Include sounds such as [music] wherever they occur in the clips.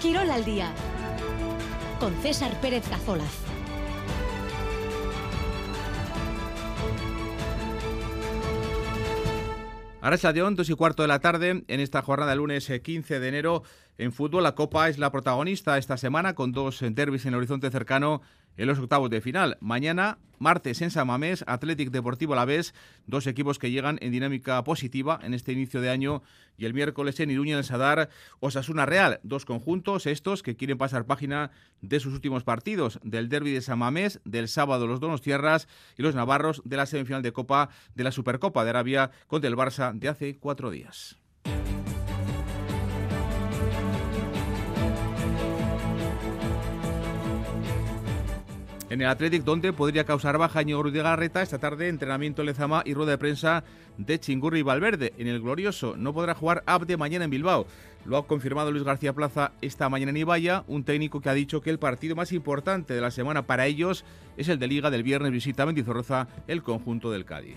Quirol al día con César Pérez Cazolaz. Ahora es de 2 y cuarto de la tarde en esta jornada lunes 15 eh, de enero. En fútbol, la Copa es la protagonista esta semana con dos derbis en el horizonte cercano en los octavos de final. Mañana, martes en San Mamés, Athletic Deportivo la vez, dos equipos que llegan en dinámica positiva en este inicio de año. Y el miércoles en Iruña, en el Sadar, Osasuna Real, dos conjuntos estos que quieren pasar página de sus últimos partidos, del derby de San Mamés, del sábado los Donos Tierras y los Navarros de la semifinal de Copa de la Supercopa de Arabia contra el Barça de hace cuatro días. En el Athletic, donde podría causar baja Ñor de Garreta esta tarde, entrenamiento Lezama y rueda de prensa de Chingurri y Valverde. En el Glorioso no podrá jugar Abde mañana en Bilbao. Lo ha confirmado Luis García Plaza esta mañana en Ibaya, un técnico que ha dicho que el partido más importante de la semana para ellos es el de Liga del viernes visita Mendizorroza, el conjunto del Cádiz.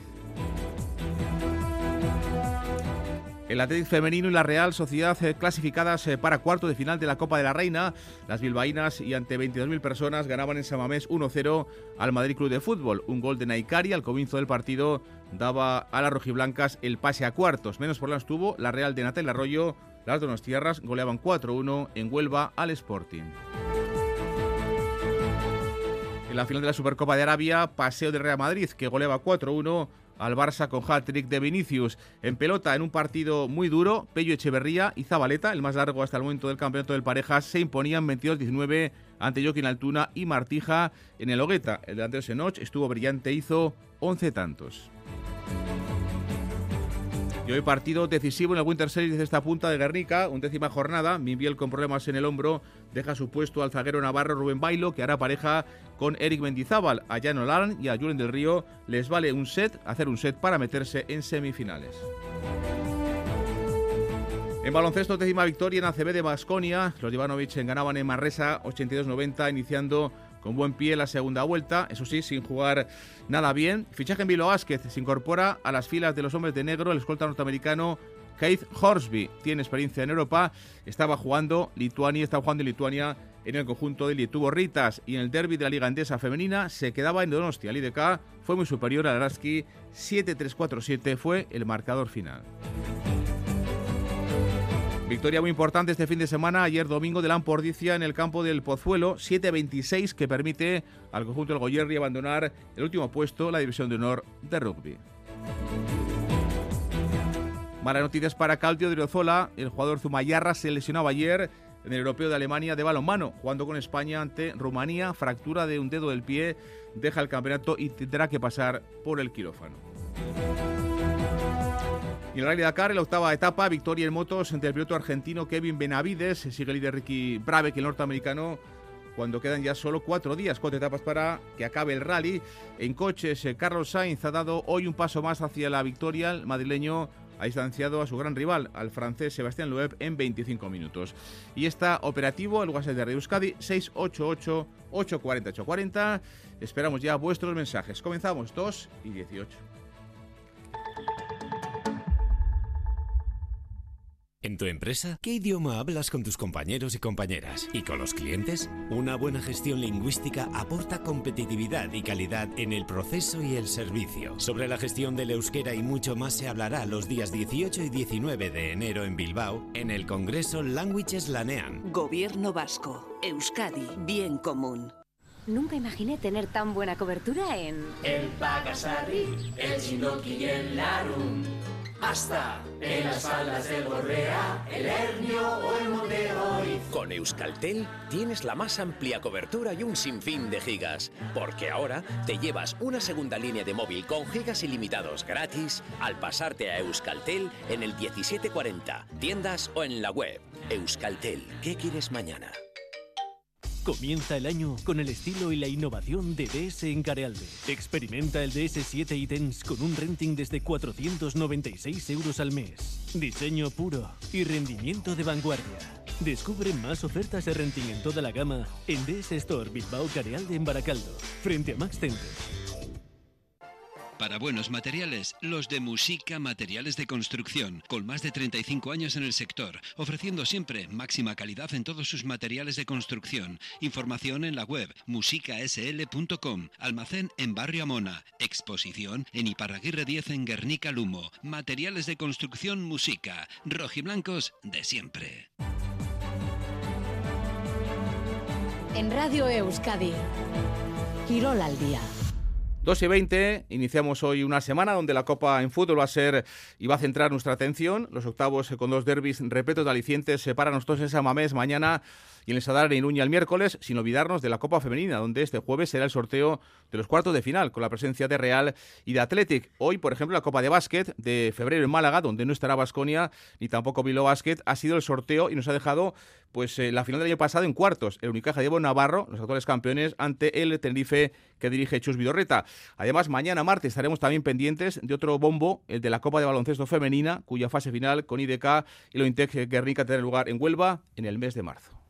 El Atlético Femenino y la Real Sociedad eh, clasificadas eh, para cuarto de final de la Copa de la Reina. Las bilbaínas y ante 22.000 personas ganaban en Samamés 1-0 al Madrid Club de Fútbol. Un gol de Naikari al comienzo del partido daba a las rojiblancas el pase a cuartos. Menos por las tuvo la Real de Natal Arroyo. Las Donos Tierras goleaban 4-1 en Huelva al Sporting. En la final de la Supercopa de Arabia, paseo de Real Madrid, que goleaba 4-1 al Barça con hat-trick de Vinicius. En pelota, en un partido muy duro, Pello Echeverría y Zabaleta, el más largo hasta el momento del campeonato del parejas, se imponían 22-19 ante Joaquín Altuna y Martija en el Hogueta. El delantero Senoch estuvo brillante, hizo 11 tantos. Y hoy partido decisivo en el Winter Series de esta punta de Guernica, undécima jornada. Mimbiel con problemas en el hombro deja su puesto al zaguero navarro Rubén Bailo, que hará pareja con Eric Mendizábal. A Jan Olan y a Julen del Río les vale un set, hacer un set para meterse en semifinales. En baloncesto, décima victoria en ACB de Basconia. Los Ivanovic ganaban en Marresa 82-90, iniciando con buen pie la segunda vuelta, eso sí, sin jugar nada bien. Fichaje en Vilo Vázquez se incorpora a las filas de los hombres de negro, el escolta norteamericano Keith Horsby. Tiene experiencia en Europa, estaba jugando Lituania, estaba jugando en Lituania en el conjunto de Ritas y en el derby de la Liga Endesa Femenina se quedaba en Donostia. El IDK fue muy superior al Araski, 7-3-4-7 fue el marcador final. Victoria muy importante este fin de semana, ayer domingo de la Ampordicia en el campo del Pozuelo, 7-26 que permite al conjunto del Goyerri abandonar el último puesto, la división de honor de rugby. Malas noticias para Caltio de Riozola, el jugador Zumayarra se lesionaba ayer en el Europeo de Alemania de balonmano, jugando con España ante Rumanía, fractura de un dedo del pie, deja el campeonato y tendrá que pasar por el quirófano. Y el Rally Dakar, en la octava etapa, victoria en motos entre el piloto argentino Kevin Benavides, sigue el líder Ricky Brave, que el norteamericano, cuando quedan ya solo cuatro días, cuatro etapas para que acabe el rally. En coches, eh, Carlos Sainz ha dado hoy un paso más hacia la victoria. El madrileño ha distanciado a su gran rival, al francés Sebastián Loeb, en 25 minutos. Y está operativo el WhatsApp de Euskadi 688 840 840. Esperamos ya vuestros mensajes. Comenzamos 2 y 18. ¿En tu empresa? ¿Qué idioma hablas con tus compañeros y compañeras? ¿Y con los clientes? Una buena gestión lingüística aporta competitividad y calidad en el proceso y el servicio. Sobre la gestión del euskera y mucho más se hablará los días 18 y 19 de enero en Bilbao, en el Congreso Languages Lanean. Gobierno Vasco. Euskadi. Bien común. Nunca imaginé tener tan buena cobertura en... El Pagasarri, el Chinoki y el Larum hasta en las faldas del Borrea, el Hernio o el Monte Con Euskaltel tienes la más amplia cobertura y un sinfín de gigas, porque ahora te llevas una segunda línea de móvil con gigas ilimitados gratis al pasarte a Euskaltel en el 1740, tiendas o en la web. Euskaltel, ¿qué quieres mañana? Comienza el año con el estilo y la innovación de DS en Carealde. Experimenta el DS7 ítems con un renting desde 496 euros al mes. Diseño puro y rendimiento de vanguardia. Descubre más ofertas de renting en toda la gama en DS Store Bilbao Carealde en Baracaldo, frente a Max Center. Para buenos materiales, los de Musica Materiales de Construcción, con más de 35 años en el sector, ofreciendo siempre máxima calidad en todos sus materiales de construcción. Información en la web musicasl.com, almacén en Barrio Amona, exposición en Iparraguirre 10 en Guernica Lumo. Materiales de construcción Musica, rojiblancos de siempre. En Radio Euskadi, Quirol al día. 2 y 20, iniciamos hoy una semana donde la Copa en fútbol va a ser y va a centrar nuestra atención. Los octavos con dos derbis repletos de alicientes separan nosotros en San Mamés mañana y en el Sadar en Iruña el miércoles, sin olvidarnos de la Copa Femenina, donde este jueves será el sorteo de los cuartos de final, con la presencia de Real y de Athletic. Hoy, por ejemplo, la Copa de Básquet de febrero en Málaga, donde no estará Basconia ni tampoco Bilbao Básquet, ha sido el sorteo y nos ha dejado pues eh, la final del año pasado en cuartos. El Unicaja de Navarro, los actuales campeones, ante el Tenerife que dirige Chus Vidorreta. Además, mañana martes estaremos también pendientes de otro bombo, el de la Copa de Baloncesto Femenina, cuya fase final con IDK y lo Intec Guernica tendrá lugar en Huelva en el mes de marzo.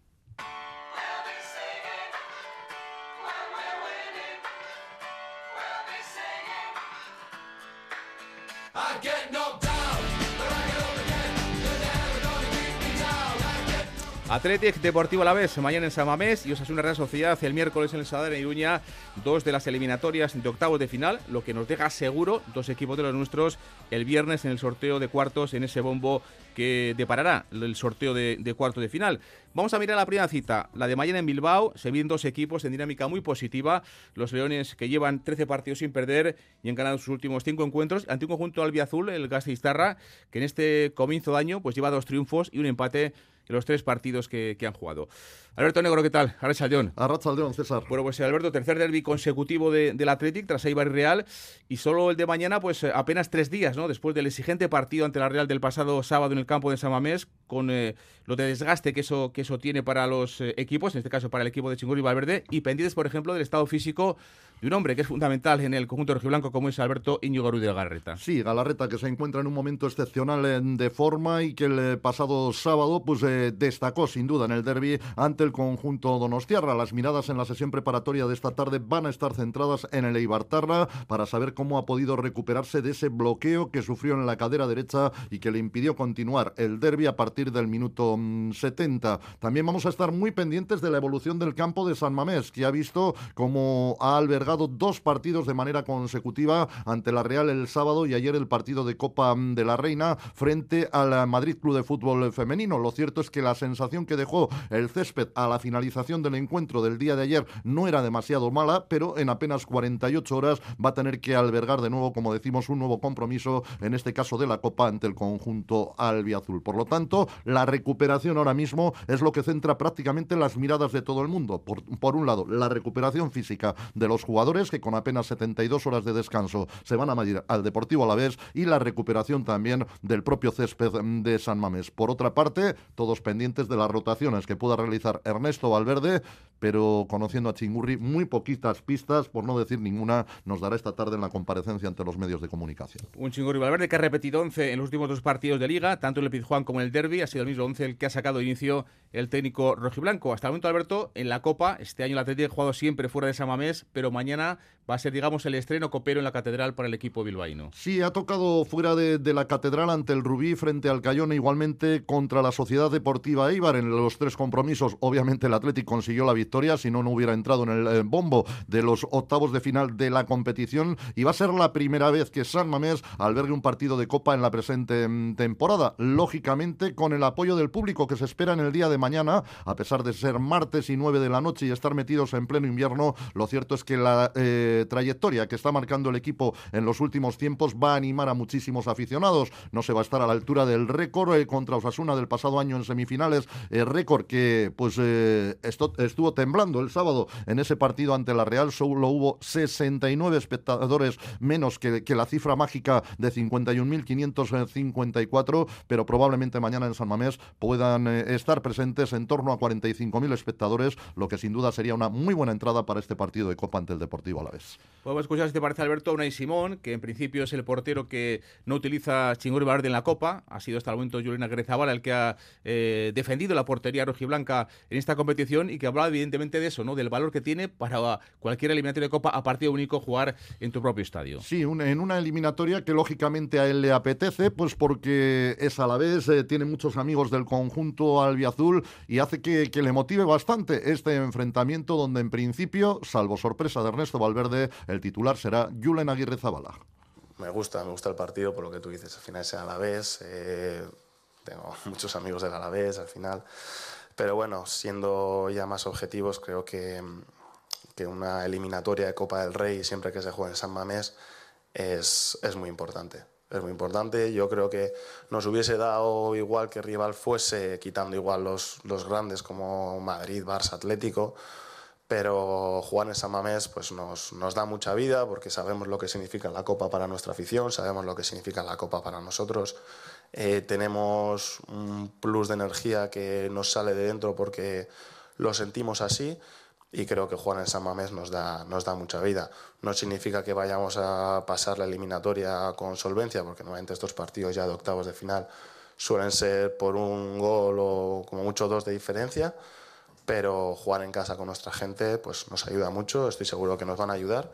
Athletic Deportivo a la vez, mañana en Samamés y una Real Sociedad el miércoles en el Sadar en Iruña, dos de las eliminatorias de octavos de final, lo que nos deja seguro dos equipos de los nuestros el viernes en el sorteo de cuartos en ese bombo que deparará el sorteo de, de cuartos de final. Vamos a mirar la primera cita, la de mañana en Bilbao, se vienen dos equipos en dinámica muy positiva, los Leones que llevan 13 partidos sin perder y han ganado sus últimos cinco encuentros, ante un conjunto albiazul, el Gastistarra, que en este comienzo de año pues lleva dos triunfos y un empate los tres partidos que, han jugado. Alberto Negro, ¿qué tal? Arrachaldeón. Arrachaldeón, César. Bueno, pues Alberto, tercer derby consecutivo del Athletic tras Eibar y Real y solo el de mañana, pues apenas tres días, ¿no? Después del exigente partido ante la Real del pasado sábado en el campo de Samamés, con eh, lo de desgaste que eso, que eso tiene para los eh, equipos, en este caso para el equipo de Chingur y Valverde, y pendientes, por ejemplo, del estado físico de un hombre que es fundamental en el conjunto rojiblanco como es Alberto Íñigo Ruiz de Galarreta. Sí, Galarreta que se encuentra en un momento excepcional de forma y que el eh, pasado sábado pues destacó sin duda en el derby ante el conjunto donostiarra. Las miradas en la sesión preparatoria de esta tarde van a estar centradas en el Eibartarra para saber cómo ha podido recuperarse de ese bloqueo que sufrió en la cadera derecha y que le impidió continuar el derby a partir del minuto 70. Mm, También vamos a estar muy pendientes de la evolución del campo de San Mamés, que ha visto cómo ha albergado dos partidos de manera consecutiva ante la Real el sábado y ayer el partido de Copa mm, de la Reina frente al Madrid Club de Fútbol Femenino. Lo cierto es que la sensación que dejó el césped a la finalización del encuentro del día de ayer no era demasiado mala, pero en apenas 48 horas va a tener que albergar de nuevo, como decimos, un nuevo compromiso, en este caso de la Copa ante el conjunto albiazul. Por lo tanto, la recuperación ahora mismo es lo que centra prácticamente las miradas de todo el mundo. Por, por un lado, la recuperación física de los jugadores, que con apenas 72 horas de descanso se van a medir al Deportivo a la vez, y la recuperación también del propio césped de San Mamés. Por otra parte, todos pendientes de las rotaciones que pueda realizar Ernesto Valverde, pero conociendo a Chingurri, muy poquitas pistas, por no decir ninguna, nos dará esta tarde en la comparecencia ante los medios de comunicación. Un Chingurri Valverde que ha repetido 11 en los últimos dos partidos de Liga, tanto en el Pizjuán como en el Derby, ha sido el mismo 11 el que ha sacado inicio el técnico rojiblanco. Hasta el momento, Alberto, en la Copa, este año el Atlético ha jugado siempre fuera de Samamés, pero mañana va a ser, digamos, el estreno copero en la Catedral para el equipo bilbaíno. Sí, ha tocado fuera de, la Catedral ante el Rubí frente al Cayón igualmente contra la Sociedad Deportiva Eibar en los tres compromisos. Obviamente el Atlético consiguió la victoria, si no, no hubiera entrado en el eh, bombo de los octavos de final de la competición y va a ser la primera vez que San Mamés albergue un partido de Copa en la presente mm, temporada. Lógicamente con el apoyo del público que se espera en el día de mañana, a pesar de ser martes y nueve de la noche y estar metidos en pleno invierno, lo cierto es que la eh, trayectoria que está marcando el equipo en los últimos tiempos va a animar a muchísimos aficionados. No se va a estar a la altura del récord eh, contra Osasuna del pasado año en semifinales, récord que pues estuvo temblando el sábado en ese partido ante la Real, solo hubo 69 espectadores menos que, que la cifra mágica de 51.554, pero probablemente mañana en San Mamés puedan eh, estar presentes en torno a 45.000 espectadores, lo que sin duda sería una muy buena entrada para este partido de Copa ante el Deportivo a vez. Alavés. Podemos escuchar, si te parece, Alberto, a Unai Simón, que en principio es el portero que no utiliza Chinguri Valverde en la Copa. Ha sido hasta el momento Juliana Grezabala el que ha eh, defendido la portería rojiblanca en esta competición y que hablaba evidentemente de eso, ¿no? Del valor que tiene para cualquier eliminatoria de Copa a partido único jugar en tu propio estadio. Sí, en una eliminatoria que lógicamente a él le apetece, pues porque es a la vez, eh, tiene muchos amigos del conjunto albiazul y hace que le motive bastante este enfrentamiento donde en principio, salvo sorpresa de Ernesto Valverde, el titular será Julen Aguirre Zabala. Me gusta, me gusta el partido por lo que tú dices. Al final es el Alavés, eh, tengo [laughs] muchos amigos del Alavés al final. Pero bueno, siendo ya más objetivos, creo que, que una eliminatoria de Copa del Rey, siempre que se juegue en San Mamés, es, es muy importante es muy importante. Yo creo que nos hubiese dado igual que rival fuese, quitando igual los, los grandes como Madrid, Barça, Atlético, pero jugar en San Mamés pues nos, nos, da mucha vida porque sabemos lo que significa la Copa para nuestra afición, sabemos lo que significa la Copa para nosotros. Eh, tenemos un plus de energía que nos sale de dentro porque lo sentimos así y creo que jugar en San Mamés nos da, nos da mucha vida. No significa que vayamos a pasar la eliminatoria con solvencia porque normalmente estos partidos ya de octavos de final suelen ser por un gol o como mucho dos de diferencia pero jugar en casa con nuestra gente pues nos ayuda mucho, estoy seguro que nos van a ayudar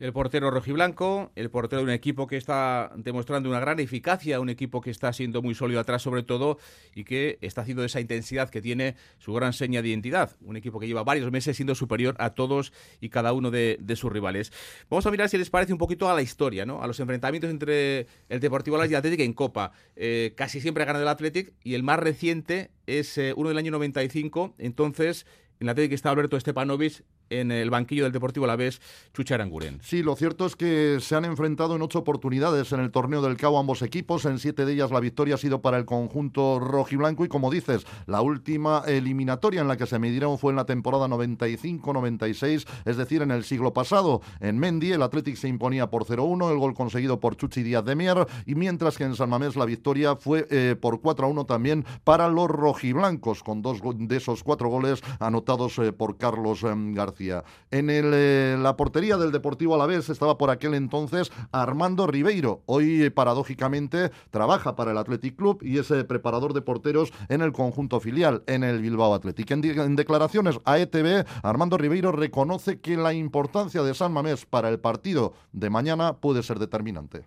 el portero rojiblanco, el portero de un equipo que está demostrando una gran eficacia, un equipo que está siendo muy sólido atrás sobre todo y que está haciendo esa intensidad que tiene su gran seña de identidad. Un equipo que lleva varios meses siendo superior a todos y cada uno de, sus rivales. Vamos a mirar si les parece un poquito a la historia, ¿no? a los enfrentamientos entre el Deportivo Alas y el Athletic en Copa. Eh, casi siempre ha ganado el Athletic y el más reciente es eh, uno del año 95, entonces en la que está Alberto Estepanovic en el banquillo del Deportivo la vez Chucha Aranguren. Sí, lo cierto es que se han enfrentado en ocho oportunidades en el torneo del Cabo ambos equipos. En siete de ellas la victoria ha sido para el conjunto rojiblanco y como dices, la última eliminatoria en la que se midieron fue en la temporada 95-96, es decir, en el siglo pasado. En Mendy el Athletic se imponía por 0-1, el gol conseguido por Chuchi Díaz de Mier y mientras que en San Mamés la victoria fue eh, por 4-1 también para los rojiblancos, con dos de esos cuatro goles anotados eh, por Carlos eh, García. En eh, la portería del Deportivo Alavés estaba por aquel entonces Armando Ribeiro. Hoy, paradójicamente, trabaja para el Athletic Club y es eh, preparador de porteros en el conjunto filial, en el Bilbao Athletic. En, declaraciones a ETV, Armando Ribeiro reconoce que la importancia de San Mamés para el partido de mañana puede ser determinante.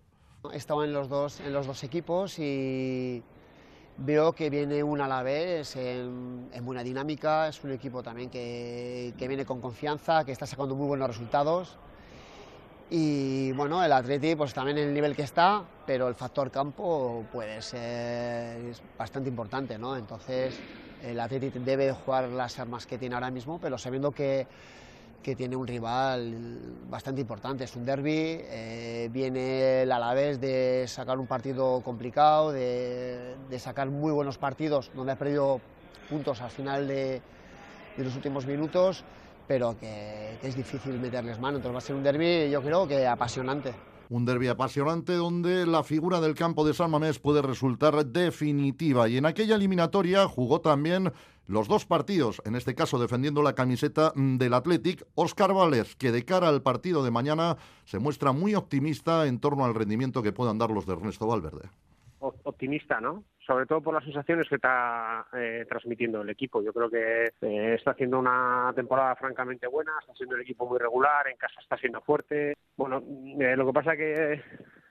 En los dos, en los dos equipos y Veo que viene un Alavés en, en buena dinámica, es un equipo también que, que, viene con confianza, que está sacando muy buenos resultados. Y bueno, el Atleti pues también en el nivel que está, pero el factor campo puede ser bastante importante, ¿no? Entonces el Atleti debe jugar las armas que tiene ahora mismo, pero sabiendo que que tiene un rival bastante importante. Es un derby, eh, viene el Alavés de sacar un partido complicado, de, sacar muy buenos partidos donde ha perdido puntos al final de, los últimos minutos, pero que, que, es difícil meterles mano. Entonces va a ser un derby, yo creo que apasionante. Un derby apasionante donde la figura del campo de San Mamés puede resultar definitiva. Y en aquella eliminatoria jugó también los dos partidos, en este caso defendiendo la camiseta del Athletic, Oscar Vales, que de cara al partido de mañana se muestra muy optimista en torno al rendimiento que puedan dar los de Ernesto Valverde. Optimista, ¿no? Sobre todo por las sensaciones que está eh, transmitiendo el equipo. Yo creo que eh, está haciendo una temporada francamente buena, está siendo el equipo muy regular, en casa está siendo fuerte. Bueno, eh, lo que pasa que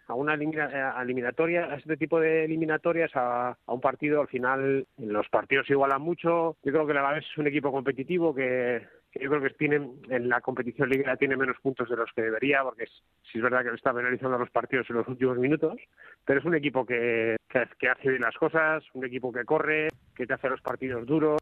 a una eliminatoria, a este tipo de eliminatorias, a, un partido, al final los partidos igualan mucho. Yo creo que la Alavés es un equipo competitivo que, yo creo que tiene, en la competición liga tiene menos puntos de los que debería, porque sí es verdad que está penalizando los partidos en los últimos minutos, pero es un equipo que, que hace bien las cosas, un equipo que corre, que te hace los partidos duros.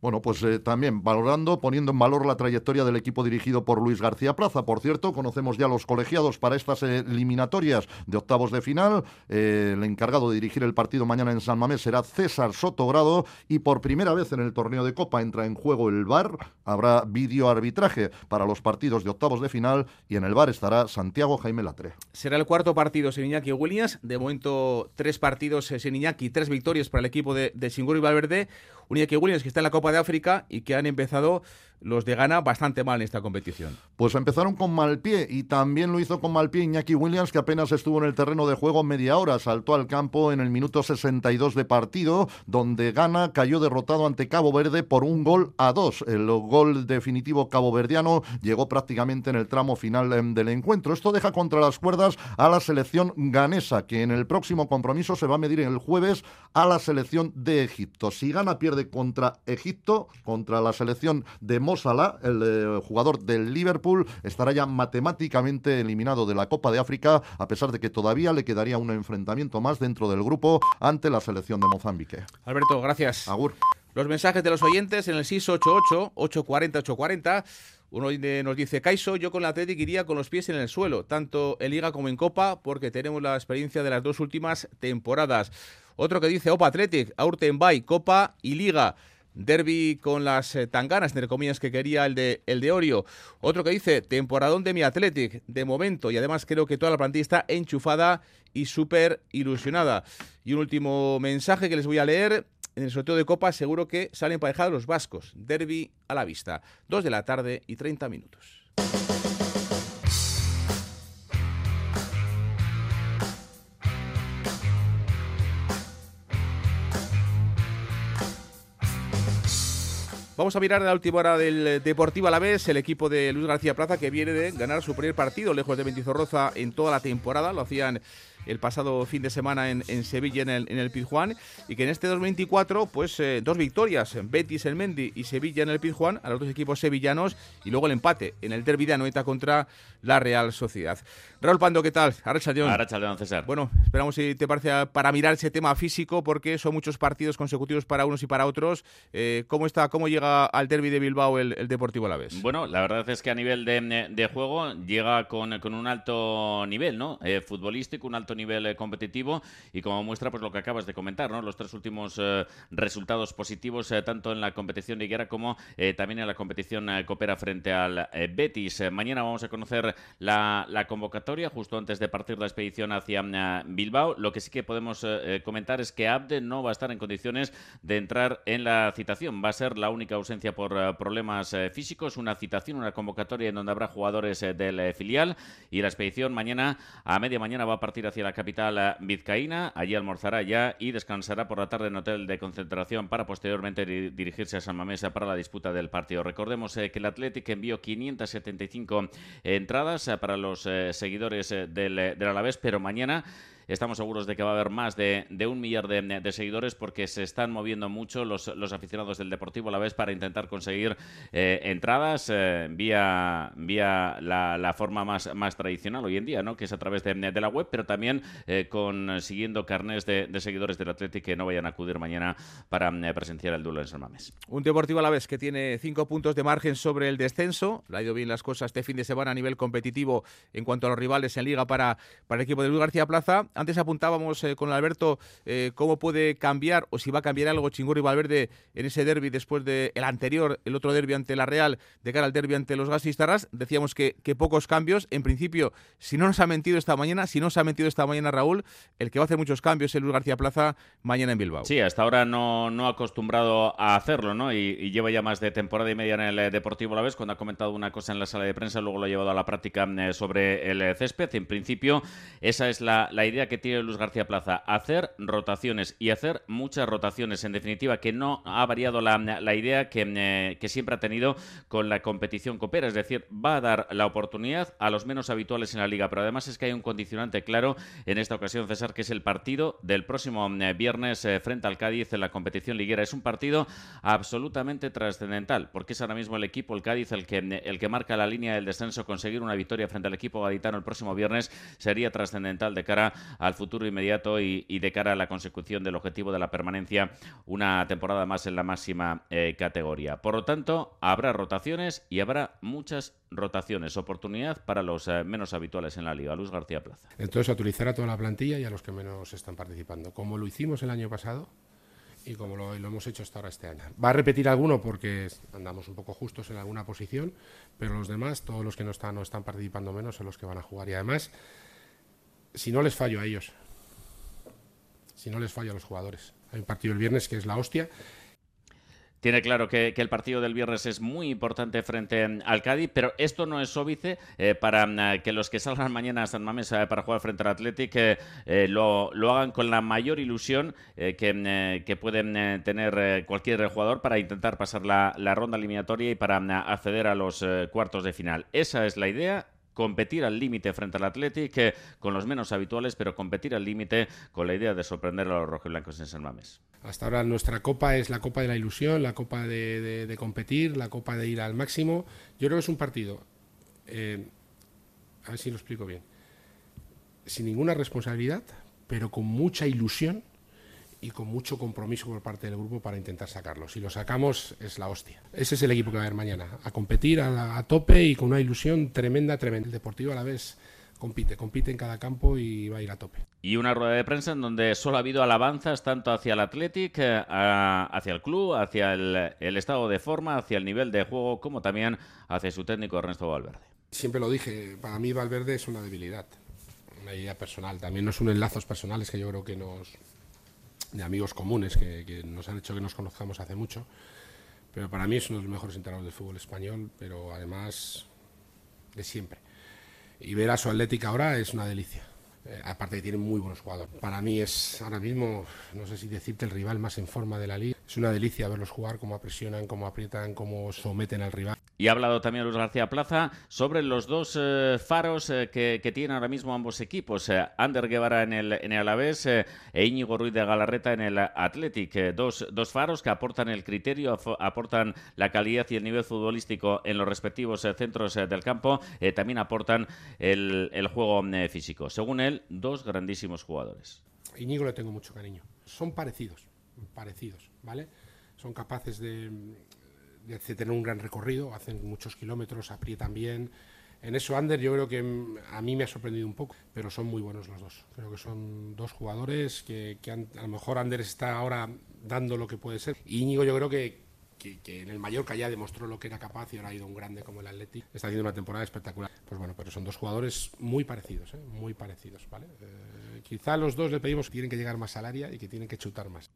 Bueno, pues eh, también valorando, poniendo en valor la trayectoria del equipo dirigido por Luis García Plaza. Por cierto, conocemos ya los colegiados para estas eliminatorias de octavos de final. Eh, el encargado de dirigir el partido mañana en San Mamés será César Sotogrado y por primera vez en el torneo de Copa entra en juego el VAR. Habrá vídeo arbitraje para los partidos de octavos de final y en el VAR estará Santiago Jaime Latre. Será el cuarto partido sin Iñaki Williams. De momento, tres partidos eh, sin tres victorias para el equipo de, de y Valverde. Un Iñaki Williams que está en la Copa de África y que han empezado los de Gana bastante mal en esta competición. Pues empezaron con mal pie y también lo hizo con mal pie Iñaki Williams, que apenas estuvo en el terreno de juego media hora. Saltó al campo en el minuto 62 de partido, donde Gana cayó derrotado ante Cabo Verde por un gol a dos. El gol definitivo caboverdiano llegó prácticamente en el tramo final em, del encuentro. Esto deja contra las cuerdas a la selección ganesa, que en el próximo compromiso se va a medir el jueves a la selección de Egipto. Si Gana pierde contra Egipto, contra la selección de Mosala, el eh, jugador del Liverpool, estará ya matemáticamente eliminado de la Copa de África, a pesar de que todavía le quedaría un enfrentamiento más dentro del grupo ante la selección de Mozambique. Alberto, gracias. Agur. Los mensajes de los oyentes en el 688-840-840. Uno nos dice, Caiso, yo con la Atlético iría con los pies en el suelo, tanto en Liga como en Copa, porque tenemos la experiencia de las dos últimas temporadas. Otro que dice, Opa Athletic, Aurten Bay, Copa y Liga. Derby con las eh, tanganas, entre comillas, que quería el de, el de Orio. Otro que dice, temporadón de mi Athletic, de momento, y además creo que toda la plantilla está enchufada y súper ilusionada. Y un último mensaje que les voy a leer. En el sorteo de Copa seguro que salen parejados los vascos. Derby a la vista. Dos de la tarde y 30 minutos. Vamos a mirar la última hora del Deportivo Alavés, el equipo de Luis García Plaza que viene de ganar su primer partido lejos de Mendizorroza en toda la temporada. Lo hacían el pasado fin de semana en, Sevilla, en el, en el Pizjuán, y que en este 2024, pues eh, dos victorias, Betis el Mendy y Sevilla en el Pizjuán, a los dos equipos sevillanos, y luego el empate en el derbi de Anoeta contra la Real Sociedad. Raúl Pando, ¿qué tal? Arracha León, César. Bueno, esperamos si te parece para mirar ese tema físico, porque son muchos partidos consecutivos para unos y para otros. Eh, ¿Cómo está, cómo llega al derby de Bilbao el, el Deportivo Alavés? Bueno, la verdad es que a nivel de, juego llega con, un alto nivel, ¿no? Eh, futbolístico, un alto nivel eh, competitivo y como muestra pues lo que acabas de comentar, ¿no? Los tres últimos resultados positivos, tanto en la competición liguera como también en la competición Coopera frente al Betis. mañana vamos a conocer la, la convocatoria justo antes de partir la expedición hacia eh, Bilbao. Lo que sí que podemos eh, eh, comentar es que Abde no va a estar en condiciones de entrar en la citación. Va a ser la única ausencia por problemas físicos, una citación, una convocatoria en donde habrá jugadores del filial y la expedición mañana a media mañana va a partir hacia la capital vizcaína. Allí almorzará ya y descansará por la tarde en hotel de concentración para posteriormente dirigirse a San Mamesa para la disputa del partido. Recordemos que el Athletic envió 575 entradas para los seguidores eh, del, eh, del Alavés, pero mañana Estamos seguros de que va a haber más de, un millar de, seguidores porque se están moviendo mucho los, aficionados del Deportivo a la vez para intentar conseguir eh, entradas eh, vía, vía la, forma más, más tradicional hoy en día, ¿no? que es a través de, la web, pero también eh, consiguiendo carnes de, seguidores del Atlético que no vayan a acudir mañana para presenciar el duelo en San Mamés. Un Deportivo a la vez que tiene cinco puntos de margen sobre el descenso. Le ha ido bien las cosas este fin de semana a nivel competitivo en cuanto a los rivales en Liga para, para el equipo de Luis García Plaza antes apuntábamos eh, con Alberto eh, cómo puede cambiar o si va a cambiar algo Chingurri Valverde en ese derby después del el anterior, el otro derby ante la Real, de cara al derby ante los Gasistarras. Decíamos que, que pocos cambios. En principio, si no nos ha mentido esta mañana, si no nos ha mentido esta mañana Raúl, el que va a hacer muchos cambios es Luis García Plaza mañana en Bilbao. Sí, hasta ahora no, no ha acostumbrado a hacerlo, ¿no? Y, lleva ya más de temporada y media en el eh, Deportivo La Vez, cuando ha comentado una cosa en la sala de prensa, luego lo ha llevado a la práctica sobre el césped. En principio, esa es la, la idea que tiene Luis García Plaza, hacer rotaciones y hacer muchas rotaciones. En definitiva, que no ha variado la, idea eh, que, siempre ha tenido con la competición copera. Es decir, va a dar la oportunidad a los menos habituales en la liga. Pero además es que hay un condicionante claro en esta ocasión, César, que es el partido del próximo eh, viernes eh, frente al Cádiz en la competición liguera. Es un partido absolutamente trascendental, porque es ahora mismo el equipo, el Cádiz, el que, el que marca la línea del descenso. Conseguir una victoria frente al equipo gaditano el próximo viernes sería trascendental de cara al futuro inmediato y, de cara a la consecución del objetivo de la permanencia una temporada más en la máxima eh, categoría. Por lo tanto, habrá rotaciones y habrá muchas rotaciones, oportunidad para los eh, menos habituales en la liga. Luis García Plaza. Entonces, utilizar a toda la plantilla y a los que menos están participando, como lo hicimos el año pasado y como lo, lo, hemos hecho hasta ahora este año. Va a repetir alguno porque andamos un poco justos en alguna posición, pero los demás, todos los que no están, no están participando menos, son los que van a jugar. Y además, si no les fallo a ellos, si no les falla a los jugadores. Hay un partido el viernes que es la hostia tiene claro que, el partido del viernes es muy importante frente al Cádiz, pero esto no es óbice eh, para mm, que los que salgan mañana a San Mamés eh, para jugar frente al Athletic eh, lo, hagan con la mayor ilusión que, que, pueden tener cualquier jugador para intentar pasar la ronda eliminatoria y para acceder a los cuartos de final. Esa es la idea competir al límite frente al Athletic, con los menos habituales, pero competir al límite con la idea de sorprender a los rojiblancos en San Mamés. Hasta ahora nuestra copa es la copa de la ilusión, la copa de, competir, la copa de ir al máximo. Yo creo que es un partido, eh, a ver si lo explico bien, sin ninguna responsabilidad, pero con mucha ilusión y con mucho compromiso por parte del grupo para intentar sacarlo. Si lo sacamos es la hostia. Ese es el equipo que va a haber mañana, a competir a, tope y con una ilusión tremenda, tremenda. El Deportivo a la vez compite, compite en cada campo y va a ir a tope. Y una rueda de prensa en donde solo ha habido alabanzas tanto hacia el Athletic, eh, hacia el club, hacia el, el, estado de forma, hacia el nivel de juego, como también hacia su técnico Ernesto Valverde. Siempre lo dije, para mí Valverde es una debilidad, una idea personal. También nos unen lazos personales que yo creo que nos, de amigos comunes que, nos han hecho que nos conozcamos hace mucho. Pero para mí es uno de los mejores entrenadores del fútbol español, pero además de siempre. Y ver a su Atlética ahora es una delicia. Eh, aparte que tiene muy buenos jugadores. Para mí es ahora mismo, no sé si decirte, el rival más en forma de la liga. Es una delicia verlos jugar, cómo presionan, cómo aprietan, cómo someten al rival. Y ha hablado también Luis García Plaza sobre los dos eh, faros eh, que, tienen ahora mismo ambos equipos. Eh, Ander Guevara en el, en el Alavés e Íñigo Ruiz de Galarreta en el Athletic. dos, dos faros que aportan el criterio, aportan la calidad y el nivel futbolístico en los respectivos centros del campo. también aportan el, el juego físico. Según él, dos grandísimos jugadores. Íñigo le tengo mucho cariño. Son parecidos, parecidos, ¿vale? Son capaces de de tener un gran recorrido, hacen muchos kilómetros, aprietan bien. En eso Ander yo creo que a mí me ha sorprendido un poco, pero son muy buenos los dos. Creo que son dos jugadores que, a lo mejor Ander está ahora dando lo que puede ser. Íñigo yo creo que, que, en el Mallorca ya demostró lo que era capaz y ahora ha ido un grande como el Athletic. Está haciendo una temporada espectacular. Pues bueno, pero son dos jugadores muy parecidos, ¿eh? muy parecidos, ¿vale? Eh, quizá los dos le pedimos que tienen que llegar más al área y que tienen que chutar más.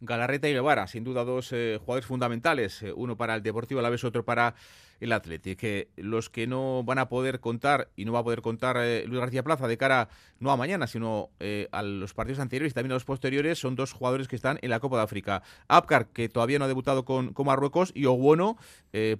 Galarreta y Guevara, sin duda dos eh, jugadores fundamentales, eh, uno para el Deportivo Alavés, otro para el Athletic. Que los que no van a poder contar y no va a poder contar eh, Luis García Plaza de cara no a mañana, sino a los partidos anteriores y también a los posteriores, son dos jugadores que están en la Copa de África. Apcar, que todavía no ha debutado con, con Marruecos, y Oguono,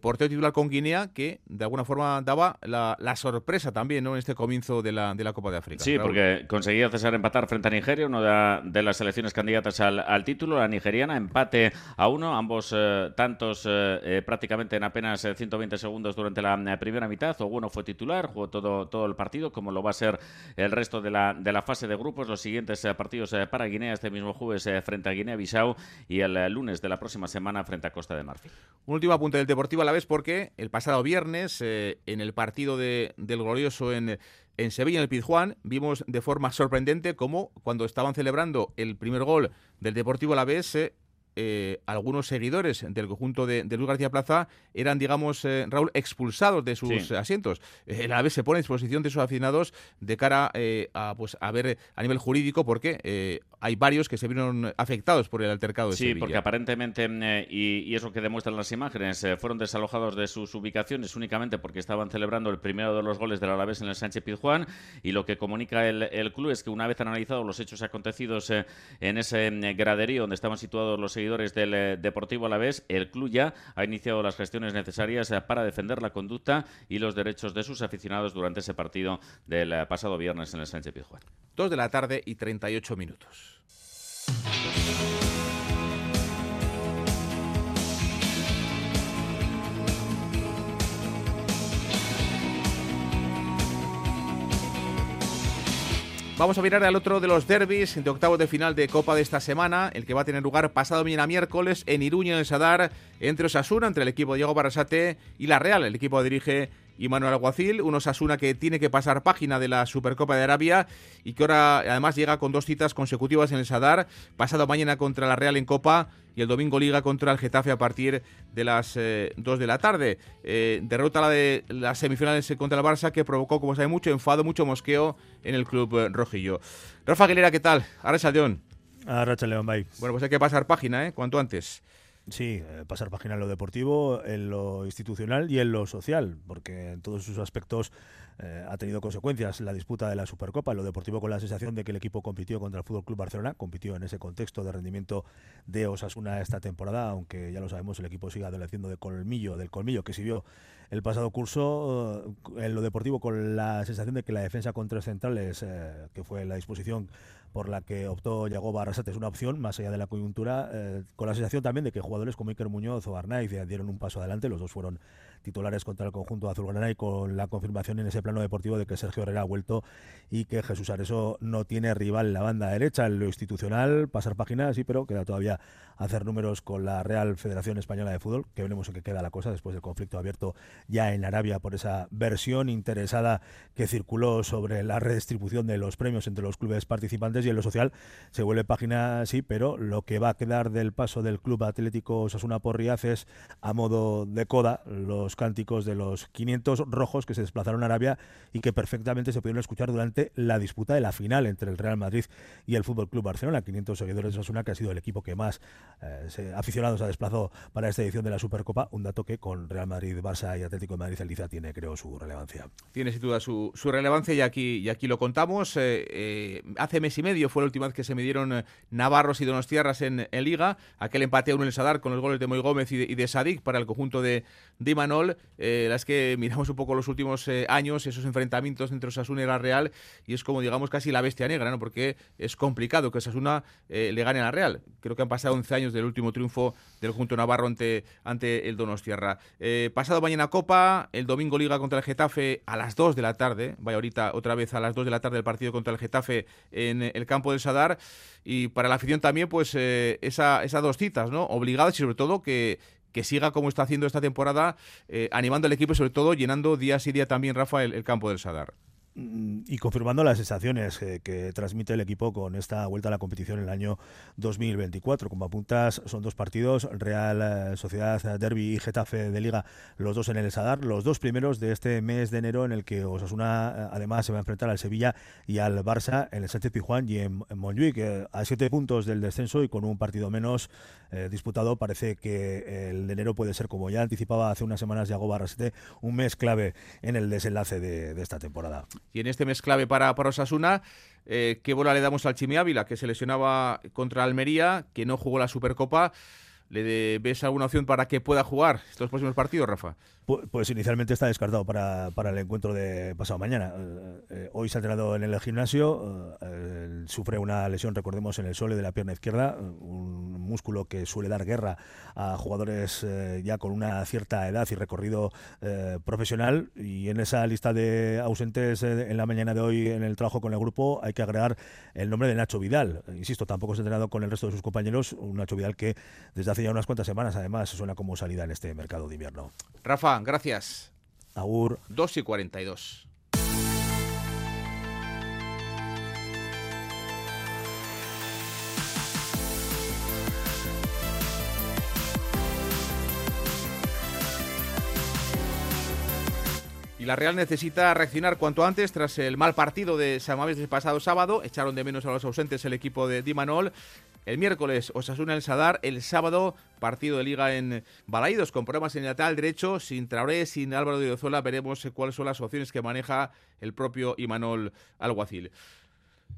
portero titular con Guinea, que de alguna forma daba la, sorpresa también ¿no? en este comienzo de la, de la Copa de África. Sí, porque conseguía César empatar frente a Nigeria, una de, las selecciones candidatas al, al título nigeriana, empate a uno, ambos eh, tantos eh, eh, prácticamente en apenas 120 segundos durante la primera mitad. Oguno fue titular, jugó todo, todo el partido, como lo va a ser el resto de la, de la fase de grupos. Los siguientes partidos para Guinea este mismo jueves frente a Guinea-Bissau y el lunes de la próxima semana frente a Costa de Marfil. Un último apunte del Deportivo a la vez porque el pasado viernes en el partido de, del glorioso en en Sevilla, en el Pizjuán, vimos de forma sorprendente cómo cuando estaban celebrando el primer gol del Deportivo Alavés, eh, eh, algunos seguidores del conjunto de, Luis García Plaza eran, digamos, eh, Raúl, expulsados de sus asientos. El Alavés se pone a disposición de sus aficionados de cara a, pues, a ver a nivel jurídico porque hay varios que se vieron afectados por el altercado de sí, porque aparentemente, y, eso que demuestran las imágenes, fueron desalojados de sus ubicaciones únicamente porque estaban celebrando el primero de los goles del Alavés en el Sánchez Pizjuán y lo que comunica el, el club es que una vez analizados los hechos acontecidos en ese graderío donde estaban situados los seguidores del eh, Deportivo Alavés, el club ya ha iniciado las gestiones necesarias eh, para defender la conducta y los derechos de sus aficionados durante ese partido del eh, pasado viernes en el Sánchez Pizjuán. Dos de la tarde y 38 minutos. Vamos a mirar al otro de los derbis de octavos de final de Copa de esta semana, el que va a tener lugar pasado mañana miércoles en Iruña, en Sadar, entre Osasuna, entre el equipo de Diego Barrasate y la Real. El equipo dirige y Manuel Alguacil, un Osasuna que tiene que pasar página de la Supercopa de Arabia y que ahora además llega con dos citas consecutivas en el Sadar, pasado mañana contra la Real en Copa y el domingo Liga contra el Getafe a partir de las 2 eh, de la tarde. Eh, derrota la de las semifinales contra el Barça que provocó, como sabe, mucho enfado, mucho mosqueo en el club eh, rojillo. Rafa Aguilera, ¿qué tal? Arracha León. Arracha León, bye. Bueno, pues hay que pasar página, ¿eh? Cuanto antes. Sí, eh, pasar página en lo deportivo, en lo institucional y en lo social, porque en todos sus aspectos eh, ha tenido consecuencias la disputa de la Supercopa. En lo deportivo, con la sensación de que el equipo compitió contra el Fútbol Club Barcelona, compitió en ese contexto de rendimiento de Osasuna esta temporada, aunque ya lo sabemos, el equipo sigue adoleciendo de colmillo, del colmillo que sirvió el pasado curso. Eh, en lo deportivo, con la sensación de que la defensa con tres centrales, que fue la disposición por la que optó Yagoba Arrasate es una opción, más allá de la coyuntura, eh, con la sensación también de que jugadores como Iker Muñoz o Arnaiz dieron un paso adelante, los dos fueron titulares contra el conjunto azulgrana y con la confirmación en ese plano deportivo de que Sergio Herrera ha vuelto y que Jesús Areso no tiene rival en la banda derecha. En lo institucional, pasar páginas, sí, pero queda todavía hacer números con la Real Federación Española de Fútbol, que veremos en qué queda la cosa después del conflicto abierto ya en Arabia por esa versión interesada que circuló sobre la redistribución de los premios entre los clubes participantes y en lo social se vuelve página, sí, pero lo que va a quedar del paso del Club Atlético Osasuna por es a modo de coda los cánticos de los 500 rojos que se desplazaron a Arabia y que perfectamente se pudieron escuchar durante la disputa de la final entre el Real Madrid y el Fútbol Club Barcelona. 500 seguidores de Osasuna, que ha sido el equipo que más eh, aficionados ha desplazado para esta edición de la Supercopa. Un dato que con Real Madrid, Barça y Atlético de Madrid, Eliza tiene, creo, su relevancia. Tiene sin duda su, relevancia y aquí, y aquí lo contamos. Eh, eh, hace mes y medio fue la última vez que se midieron Navarros y Donostiarras en, en Liga. Aquel empate a uno en el Sadar con los goles de Moy Gómez y de, Sadik para el conjunto de, de eh, las que miramos un poco los últimos eh, años, esos enfrentamientos entre Osasuna y la Real, y es como, digamos, casi la bestia negra, ¿no? Porque es complicado que Osasuna eh, le gane a la Real. Creo que han pasado 11 años del último triunfo del conjunto Navarro ante, ante el Donostierra. pasado mañana Copa, el domingo Liga contra el Getafe a las 2 de la tarde, vaya ahorita otra vez a las 2 de la tarde el partido contra el Getafe en el campo del Sadar, y para la afición también, pues esa, esas dos citas, ¿no? Obligadas y sobre todo que, que siga como está haciendo esta temporada, eh, animando al equipo y sobre todo llenando día sí día también, Rafa, el campo del Sadar y confirmando las sensaciones que, transmite el equipo con esta vuelta a la competición en el año 2024. Como apuntas, son dos partidos, Real eh, Sociedad Derby y Getafe de Liga, los dos en el Sadar, los dos primeros de este mes de enero en el que Osasuna eh, además se va a enfrentar al Sevilla y al Barça en el Sánchez Pijuán y en, en a siete puntos del descenso y con un partido menos eh, disputado, parece que el de enero puede ser, como ya anticipaba hace unas semanas Yago Barrasete, un mes clave en el desenlace de esta temporada. Y en este mes clave para, para Osasuna, eh, ¿qué bola le damos al Chimi Ávila, que se lesionaba contra Almería, que no jugó la Supercopa? ¿Le ves alguna opción para que pueda jugar estos próximos partidos, Rafa? Pues, inicialmente está descartado para, para, el encuentro de pasado mañana. Eh, eh, hoy se ha entrenado en el gimnasio, eh, sufre una lesión, recordemos, en el sole de la pierna izquierda, un músculo que suele dar guerra a jugadores ya con una cierta edad y recorrido profesional. Y en esa lista de ausentes en la mañana de hoy en el trabajo con el grupo hay que agregar el nombre de Nacho Vidal. Insisto, tampoco se ha entrenado con el resto de sus compañeros, un Nacho Vidal que desde hace ya unas cuantas semanas además suena como salida en este mercado de invierno. Rafa, gracias. Agur. 2 y 42. Y la Real necesita reaccionar cuanto antes tras el mal partido de San Mamés del pasado sábado. Echaron de menos a los ausentes el equipo de Dimanol. El miércoles Osasuna el Sadar, el sábado partido de liga en Balaidos con problemas en el lateral derecho, sin Traoré, sin Álvaro de Ozola, veremos cuáles son las opciones que maneja el propio Imanol Alguacil.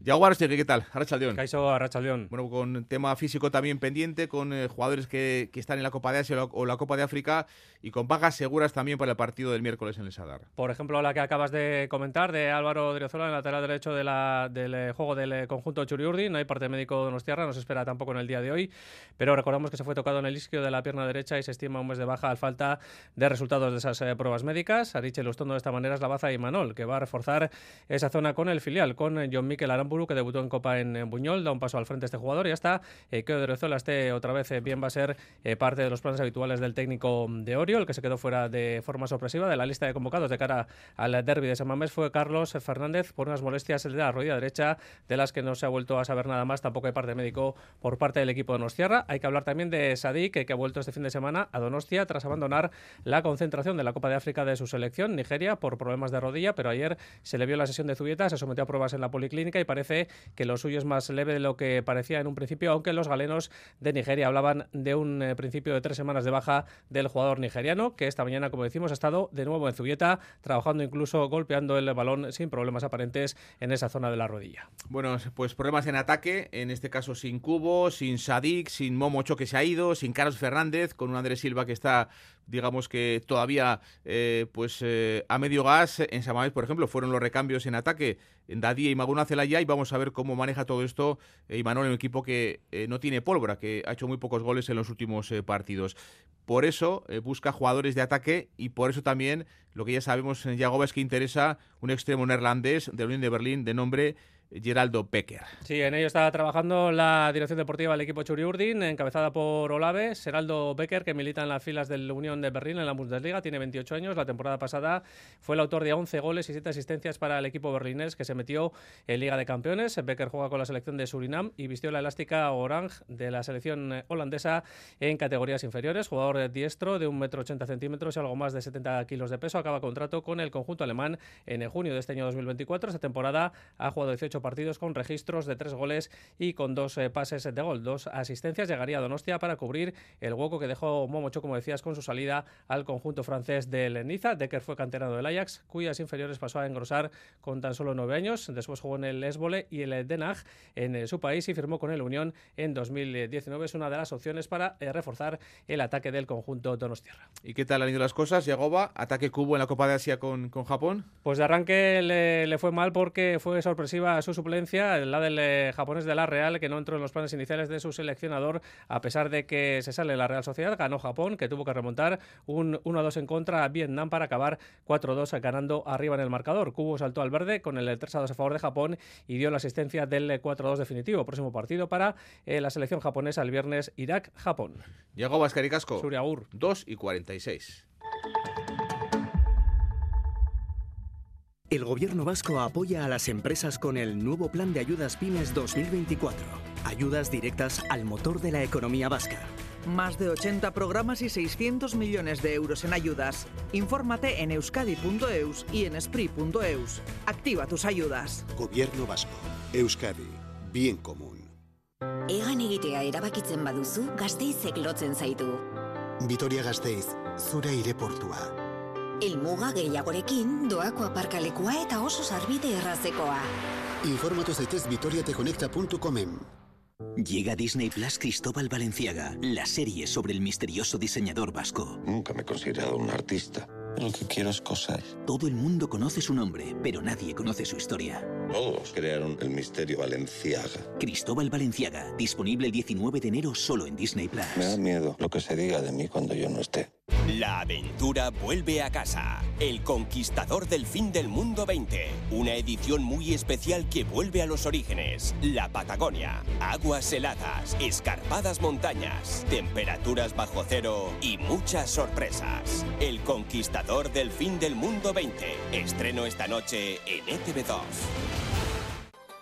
Jaguar, ¿qué tal? Arrachaldeón. Caiso Arrachaldeón. Bueno, con tema físico también pendiente, con eh, jugadores que, están en la Copa de Asia o la, Copa de África y con pagas seguras también para el partido del miércoles en el Sadar. Por ejemplo, la que acabas de comentar de Álvaro Driozola en el lateral derecho de la, del eh, juego del eh, conjunto Churiurdi. No hay parte médico de Nostierra, no se espera tampoco en el día de hoy, pero recordamos que se fue tocado en el isquio de la pierna derecha y se estima un mes de baja al falta de resultados de esas pruebas médicas. Ariche ilustrando de esta manera es la baza y Manol, que va a reforzar esa zona con el filial, con John Miquel Aramburu, que debutó en Copa en, Buñol, da un paso al frente este jugador y ya está. Eh, que Odriozola esté otra vez eh, bien va a ser eh, parte de los planes habituales del técnico de Orio, el que se quedó fuera de forma sorpresiva de la lista de convocados de cara al derby de San Mamés fue Carlos Fernández por unas molestias de la rodilla derecha de las que no se ha vuelto a saber nada más, tampoco hay parte médico por parte del equipo de Donostiarra. Hay que hablar también de Sadik, que, ha vuelto este fin de semana a Donostia tras abandonar la concentración de la Copa de África de su selección, Nigeria, por problemas de rodilla, pero ayer se le vio la sesión de Zubieta, se sometió a pruebas en la policlínica y parece que lo suyo es más leve de lo que parecía en un principio, aunque los galenos de Nigeria hablaban de un eh, principio de tres semanas de baja del jugador nigeriano, que esta mañana, como decimos, ha estado de nuevo en Zubieta, trabajando incluso golpeando el balón sin problemas aparentes en esa zona de la rodilla. Bueno, pues problemas en ataque, en este caso sin Cubo, sin Sadik, sin Momocho que se ha ido, sin Carlos Fernández, con un Andrés Silva que está digamos que todavía eh, pues eh, a medio gas. En Samamés, por ejemplo, fueron los recambios en ataque en Dadía y Maguna Celaya y vamos a ver cómo maneja todo esto eh, Imanol un equipo que no tiene pólvora, que ha hecho muy pocos goles en los últimos partidos. Por eso busca jugadores de ataque y por eso también lo que ya sabemos en Yagoba es que interesa un extremo neerlandés de la Unión de Berlín de nombre Geraldo Becker. Sí, en ello está trabajando la dirección deportiva del equipo Churiurdin, encabezada por Olave, Geraldo Becker, que milita en las filas de la Unión de Berlín en la Bundesliga, tiene 28 años, la temporada pasada fue el autor de 11 goles y 7 asistencias para el equipo berlinés que se metió en Liga de Campeones. Becker juega con la selección de Surinam y vistió la elástica orange de la selección holandesa en categorías inferiores, jugador diestro de 1,80 centímetros y algo más de 70 kilos de peso, acaba contrato con el conjunto alemán en junio de este año 2024. Esta temporada ha jugado 18 partidos con registros de tres goles y con dos eh, pases de gol, dos asistencias. Llegaría a Donostia para cubrir el hueco que dejó Momocho, como decías, con su salida al conjunto francés del Niza. Decker fue canterano del Ajax, cuyas inferiores pasó a engrosar con tan solo nueve años. Después jugó en el Esbole y el Den Haag en eh, su país y firmó con el Unión en 2019. Es una de las opciones para eh, reforzar el ataque del conjunto Donostiarra. ¿Y qué tal han ido las cosas? Yagoba, ataque cubo en la Copa de Asia con, con Japón. Pues de arranque le, le, fue mal porque fue sorpresiva su suplencia, la del eh, japonés de la Real, que no entró en los planes iniciales de su seleccionador, a pesar de que se sale la Real Sociedad, ganó Japón, que tuvo que remontar un 1-2 en contra a Vietnam para acabar 4-2 ganando arriba en el marcador. Cubo saltó al verde con el 3-2 a favor de Japón y dio la asistencia del 4-2 definitivo. Próximo partido para eh, la selección japonesa el viernes Irak-Japón. Llegó Vascaricasco. Suriagur. 2 y 46. El gobierno vasco apoya a las empresas con el nuevo Plan de Ayudas Pymes 2024. Ayudas directas al motor de la economía vasca. Más de 80 programas y 600 millones de euros en ayudas. Infórmate en euskadi.eus y en espri.eus. Activa tus ayudas. Gobierno vasco. Euskadi. Bien común. Egan egitea erabakitzen baduzu, gazteizek lotzen zaitu. Vitoria Gasteiz, zure aireportua. Elmuga gehiagorekin, doako aparkalekua eta oso sarbide errazekoa. Informatu zaitez vitoriateconecta.comen. Llega Disney Plus Cristóbal Valenciaga, la serie sobre el misterioso diseñador vasco. Nunca me he considerado un artista. Lo que quiero es coser. Todo el mundo conoce su nombre, pero nadie conoce su historia. Todos crearon el misterio Valenciaga. Cristóbal Valenciaga, disponible el 19 de enero solo en Disney Plus. Me da miedo lo que se diga de mí cuando yo no esté. La aventura vuelve a casa. El Conquistador del Fin del Mundo 20. Una edición muy especial que vuelve a los orígenes. La Patagonia. Aguas heladas, escarpadas montañas, temperaturas bajo cero y muchas sorpresas. El Conquistador del Fin del Mundo 20. Estreno esta noche en E ETV2.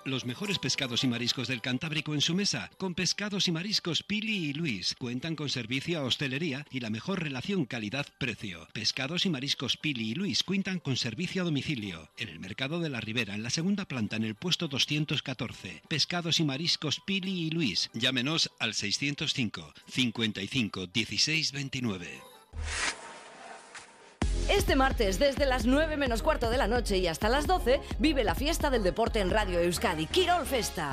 Los mejores pescados y mariscos del Cantábrico en su mesa, con pescados y mariscos Pili y Luis. Cuentan con servicio a hostelería y la mejor relación calidad-precio. Pescados y mariscos Pili y Luis cuentan con servicio a domicilio. En el Mercado de la Ribera, en la segunda planta, en el puesto 214. Pescados y mariscos Pili y Luis. Llámenos al 605 55 16 29. Este martes, desde las 9 menos cuarto de la noche y hasta las 12, vive la fiesta del deporte en Radio Euskadi, Quirol Festa.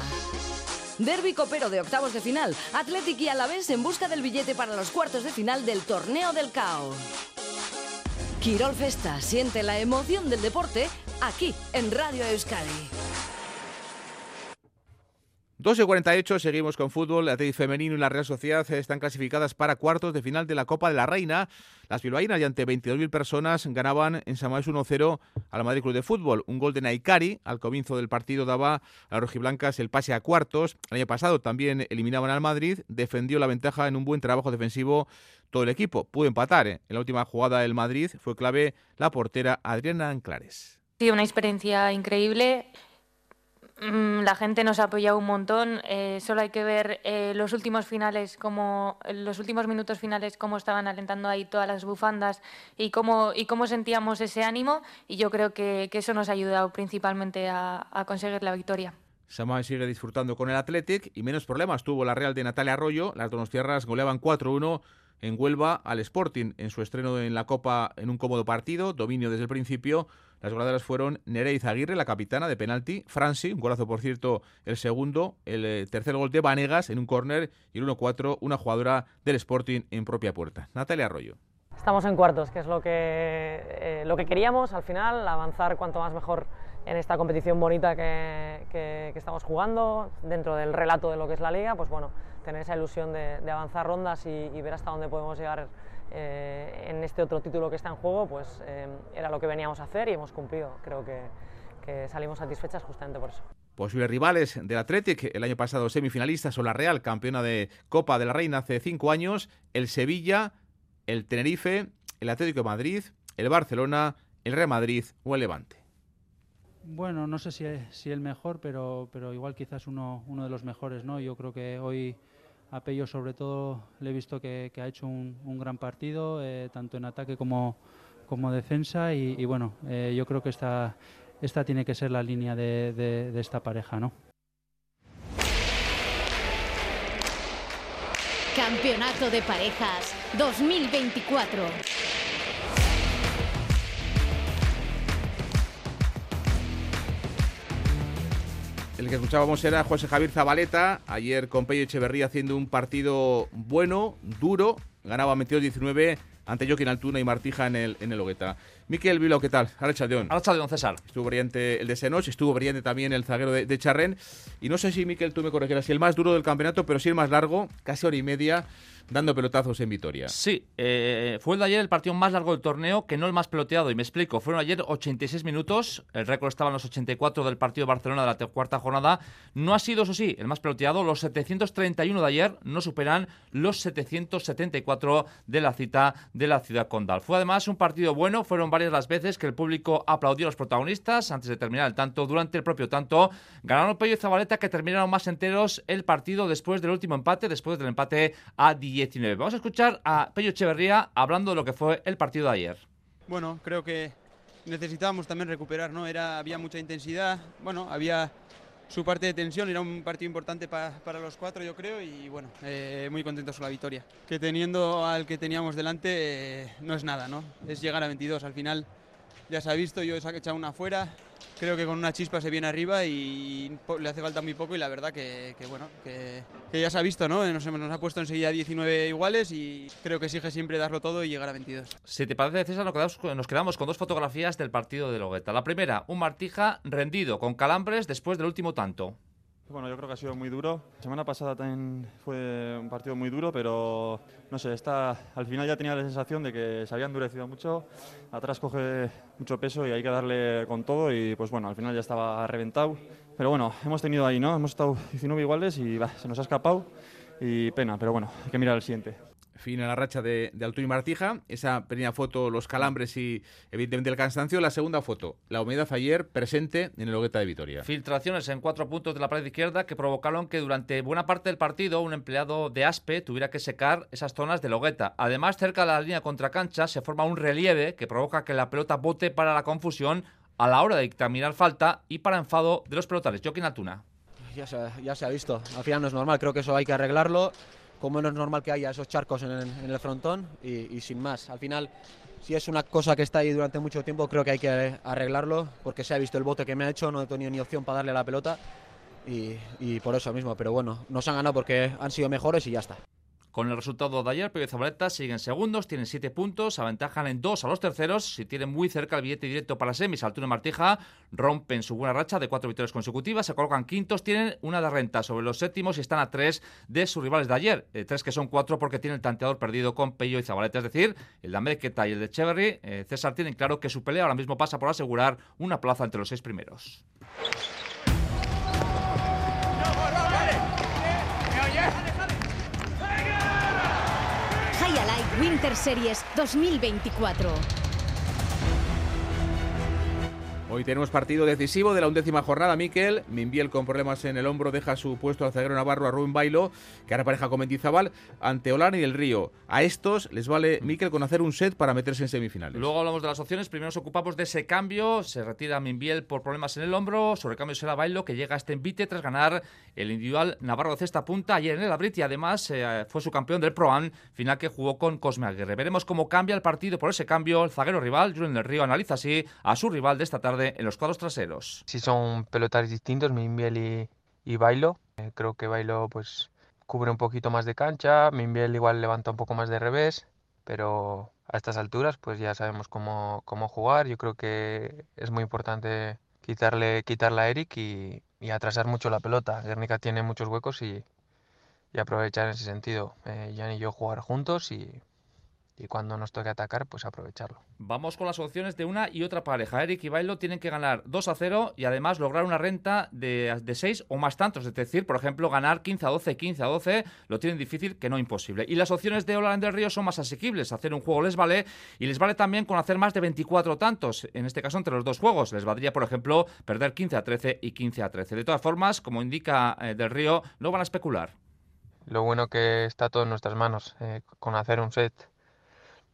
Derby copero de octavos de final, Athletic y Alavés en busca del billete para los cuartos de final del Torneo del Cao. Quirol Festa, siente la emoción del deporte aquí en Radio Euskadi. 2 y 48, seguimos con fútbol. Athletic femenino y la Real Sociedad están clasificadas para cuartos de final de la Copa de la Reina. Las bilbaínas, y ante 22.000 personas, ganaban en Samamés 1-0 al Madrid Club de Fútbol. Un gol de Naikari al comienzo del partido daba a las rojiblancas el pase a cuartos. El año pasado también eliminaban al Madrid. Defendió la ventaja en un buen trabajo defensivo todo el equipo. Pudo empatar. ¿eh? En la última jugada del Madrid fue clave la portera Adriana Anclares. Sí, una experiencia increíble. Mm, La gente nos ha apoyado un montón. eh, solo hay que ver eh, los últimos finales, como los últimos minutos finales, cómo estaban alentando ahí todas las bufandas y cómo y cómo sentíamos ese ánimo. Y yo creo que, que eso nos ha ayudado principalmente a, a conseguir la victoria. Samán sigue disfrutando con el Athletic y menos problemas tuvo la Real de Natalia Arroyo. Las donostiarras goleaban 4-1 en Huelva al Sporting en su estreno en la Copa en un cómodo partido, dominio desde el principio. Las goleadoras fueron Nereiz Aguirre, la capitana de penalti, Franci, un golazo por cierto, el segundo, el eh, tercer gol de Vanegas en un córner y el 1-4, una jugadora del Sporting en propia puerta. Natalia Arroyo. Estamos en cuartos, que es lo que, eh, lo que queríamos al final, avanzar cuanto más mejor en esta competición bonita que, que, estamos jugando, dentro del relato de lo que es la liga, pues bueno, tener esa ilusión de, avanzar rondas y, ver hasta dónde podemos llegar eh, en este otro título que está en juego, pues eh, era lo que veníamos a hacer y hemos cumplido. Creo que, que salimos satisfechas justamente por eso. Posibles rivales del Athletic, el año pasado semifinalistas son la Real, campeona de Copa de la Reina hace cinco años, el Sevilla, el Tenerife, el Atlético de Madrid, el Barcelona, el Real Madrid o el Levante. Bueno, no sé si, si el mejor, pero, pero igual quizás uno, uno de los mejores, ¿no? Yo creo que hoy a Pello sobre todo le he visto que, ha hecho un, gran partido, eh, tanto en ataque como, como defensa y, bueno, eh, yo creo que esta, esta tiene que ser la línea de, de esta pareja, ¿no? Campeonato de Parejas 2024. El que escuchábamos era José Javier Zabaleta, ayer con Pello Echeverría haciendo un partido bueno, duro, ganaba 22-19 ante Joaquín Altuna y Martija en el, en el Hogueta. Miquel Vilo, ¿qué tal? Arrachaldeón. don César. Estuvo brillante el de Senoch, estuvo brillante también el zaguero de, de Charren. Y no sé si, Miquel, tú me corregirás, si el más duro del campeonato, pero sí el más largo, casi hora y media dando pelotazos en Vitoria. Sí, eh, fue el de ayer el partido más largo del torneo, que no el más peloteado, y me explico. Fueron ayer 86 minutos, el récord estaba en los 84 del partido de Barcelona de la cuarta jornada. No ha sido, eso sí, el más peloteado. Los 731 de ayer no superan los 774 de la cita de la ciudad condal. Fue además un partido bueno, fueron varias las veces que el público aplaudió a los protagonistas antes de terminar el tanto. Durante el propio tanto, ganaron Pello y Zabaleta, que terminaron más enteros el partido después del último empate, después del empate a 10 Vamos a escuchar a Pello Echeverría hablando de lo que fue el partido de ayer. Bueno, creo que necesitábamos también recuperar, ¿no? Era, había mucha intensidad, bueno, había su parte de tensión, era un partido importante para los cuatro, yo creo, y bueno, eh, muy contentos con la victoria. Que teniendo al que teníamos delante eh, no es nada, ¿no? Es llegar a 22, al final ya se ha visto, yo he echado una afuera, creo que con una chispa se viene arriba y le hace falta muy poco y la verdad que, bueno, que, ya se ha visto, ¿no? Nos, nos, ha puesto enseguida 19 iguales y creo que exige siempre darlo todo y llegar a 22. Si te parece, César, nos quedamos, nos quedamos con dos fotografías del partido de Logueta. La primera, un Martija rendido con calambres después del último tanto. Bueno, yo creo que ha sido muy duro. La semana pasada también fue un partido muy duro, pero no sé, esta, al final ya tenía la sensación de que se había endurecido mucho. Atrás coge mucho peso y hay que darle con todo y pues bueno, al final ya estaba reventado. Pero bueno, hemos tenido ahí, ¿no? Hemos estado 19 iguales y se nos ha escapado y pena, pero bueno, hay que mirar al siguiente fin a la racha de, de y Martija. Esa primera foto, los calambres y evidentemente el cansancio. La segunda foto, la humedad ayer presente en el Hogueta de Vitoria. Filtraciones en cuatro puntos de la pared izquierda que provocaron que durante buena parte del partido un empleado de ASPE tuviera que secar esas zonas de Logueta. Además, cerca de la línea contracancha se forma un relieve que provoca que la pelota bote para la confusión a la hora de dictaminar falta y para enfado de los pelotales. Joaquín Altuna. Ya ya se ha visto. Al final no es normal, creo que eso hay que arreglarlo como no es normal que haya esos charcos en el, frontón y, sin más. Al final, si es una cosa que está ahí durante mucho tiempo, creo que hay que arreglarlo porque se ha visto el bote que me ha hecho, no he tenido ni opción para darle la pelota y, y por eso mismo. Pero bueno, nos han ganado porque han sido mejores y ya está. Con el resultado de ayer, Pello y Zabaleta siguen segundos, tienen siete puntos, aventajan en dos a los terceros. Si tienen muy cerca el billete directo para semis, Altura y Martija rompen su buena racha de cuatro victorias consecutivas, se colocan quintos, tienen una de renta sobre los séptimos y están a tres de sus rivales de ayer. Eh, tres que son cuatro porque tienen el tanteador perdido con Pello y Zabaleta. Es decir, el de América y el de Cheverry. Eh, César tienen claro que su pelea ahora mismo pasa por asegurar una plaza entre los seis primeros. Winter Series 2024. Hoy tenemos partido decisivo de la undécima jornada. Miquel, Minbiel con problemas en el hombro deja su puesto al zaguero navarro a Rubén Bailo, que ahora pareja con Mendizabal, ante Olani del Río. A estos les vale Miquel con hacer un set para meterse en semifinales. Luego hablamos de las opciones. Primero nos ocupamos de ese cambio. Se retira Minbiel por problemas en el hombro. Sobre cambio será Bailo, que llega a este envite tras ganar el individual Navarro de cesta punta ayer en el Abrit y además eh, fue su campeón del Proan, final que jugó con Cosme Aguirre. Veremos cómo cambia el partido por ese cambio. El zaguero rival, Julián del Río, analiza así a su rival de esta tarde en los cuadros traseros. Sí son pelotaris distintos, Minbiel y, y Bailo. Eh, creo que Bailo pues cubre un poquito más de cancha, Minbiel igual levanta un poco más de revés, pero a estas alturas pues ya sabemos cómo, cómo jugar. Yo creo que es muy importante quitarle, quitarle a Eric y, y atrasar mucho la pelota. Guernica tiene muchos huecos y, y aprovechar en ese sentido. Eh, Jan y yo jugar juntos y, y cuando nos toque atacar, pues aprovecharlo. Vamos con las opciones de una y otra pareja. Eric y Bailo tienen que ganar 2 a 0 y además lograr una renta de, de 6 o más tantos. Es decir, por ejemplo, ganar 15 a 12, 15 a 12, lo tienen difícil que no imposible. Y las opciones de Holland del Río son más asequibles. Hacer un juego les vale y les vale también con hacer más de 24 tantos. En este caso, entre los dos juegos. Les valdría, por ejemplo, perder 15 a 13 y 15 a 13. De todas formas, como indica eh, del Río, no van a especular. Lo bueno que está todo en nuestras manos, eh, con hacer un set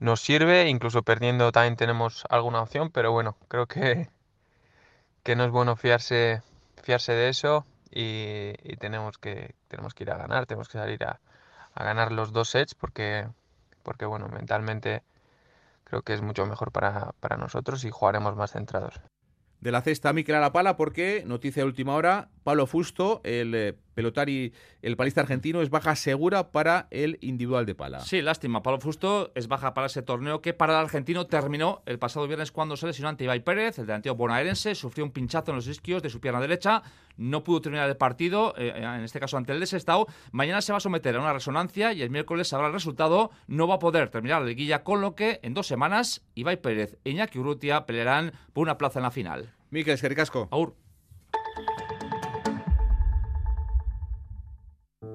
nos sirve, incluso perdiendo también tenemos alguna opción, pero bueno, creo que, que no es bueno fiarse, fiarse de eso y, y tenemos, que, tenemos que ir a ganar, tenemos que salir a, a, ganar los dos sets porque, porque bueno, mentalmente creo que es mucho mejor para, para nosotros y jugaremos más centrados de la cesta Miquel a la pala porque, noticia de última hora, Pablo Fusto, el eh, pelotari, el palista argentino, es baja segura para el individual de pala. Sí, lástima. Pablo Fusto es baja para ese torneo que para el argentino terminó el pasado viernes cuando se lesionó ante Ibai Pérez, el delantero bonaerense, sufrió un pinchazo en los isquios de su pierna derecha, no pudo terminar el partido, eh, en este caso ante el desestado. Mañana se va a someter a una resonancia y el miércoles sabrá el resultado. No va a poder terminar la liguilla, con lo que en dos semanas Ibai Pérez e Iñaki Urrutia pelearán por una plaza en la final. Miquel, Esquericasco. Aur.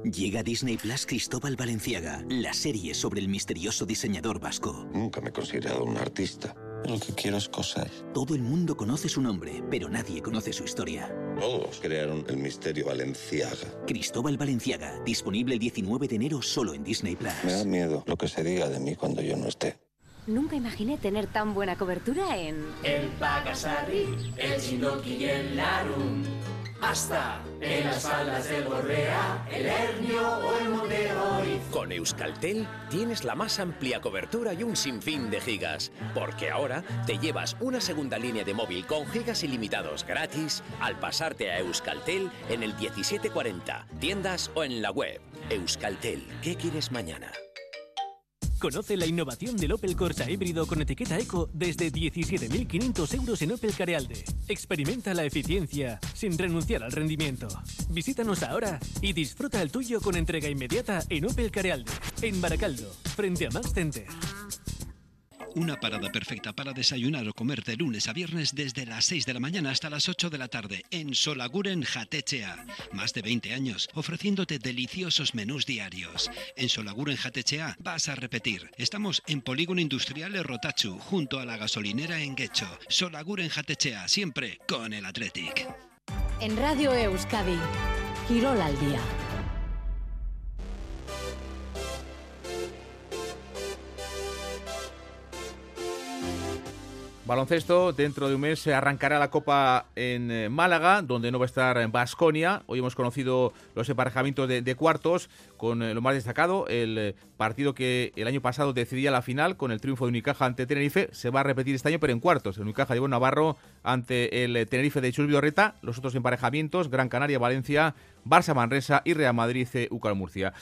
Llega a Disney Plus Cristóbal Valenciaga, la serie sobre el misterioso diseñador vasco. Nunca me he considerado un artista. Lo que quiero es coser. Todo el mundo conoce su nombre, pero nadie conoce su historia. Todos crearon el misterio Valenciaga. Cristóbal Valenciaga, disponible el 19 de enero solo en Disney Plus. Me da miedo lo que se diga de mí cuando yo no esté. Nunca imaginé tener tan buena cobertura en... El Pagasarri, el Chindoki y el Larum. Hasta en las faldas del Borrea, el Hernio o el Monte Con Euskaltel tienes la más amplia cobertura y un sinfín de gigas. Porque ahora te llevas una segunda línea de móvil con gigas ilimitados gratis al pasarte a Euskaltel en el 1740, tiendas o en la web. Euskaltel, ¿qué quieres mañana? Conoce la innovación del Opel Corsa híbrido con etiqueta Eco desde 17.500 euros en Opel Carealde. Experimenta la eficiencia sin renunciar al rendimiento. Visítanos ahora y disfruta el tuyo con entrega inmediata en Opel Carealde, en Baracaldo, frente a Max Center. Una parada perfecta para desayunar o comer de lunes a viernes desde las 6 de la mañana hasta las 8 de la tarde en Solaguren Jatechea. Más de 20 años ofreciéndote deliciosos menús diarios. En Solaguren Jatechea vas a repetir. Estamos en Polígono Industrial Rotachu, junto a la gasolinera en Guecho. Solaguren Jatechea, siempre con el Athletic. En Radio Euskadi, Quirol al día. Baloncesto, dentro de un mes se arrancará la Copa en eh, Málaga, donde no va a estar en Basconia. Hoy hemos conocido los emparejamientos de, cuartos, con eh, lo más destacado, el eh, partido que el año pasado decidía la final, con el triunfo de Unicaja ante Tenerife. Se va a repetir este año, pero en cuartos. El Unicaja llevó Navarro ante el Tenerife de Chus Vidorreta. Los otros emparejamientos, Gran Canaria, Valencia, Barça Manresa y Real Madrid, Ucal Murcia.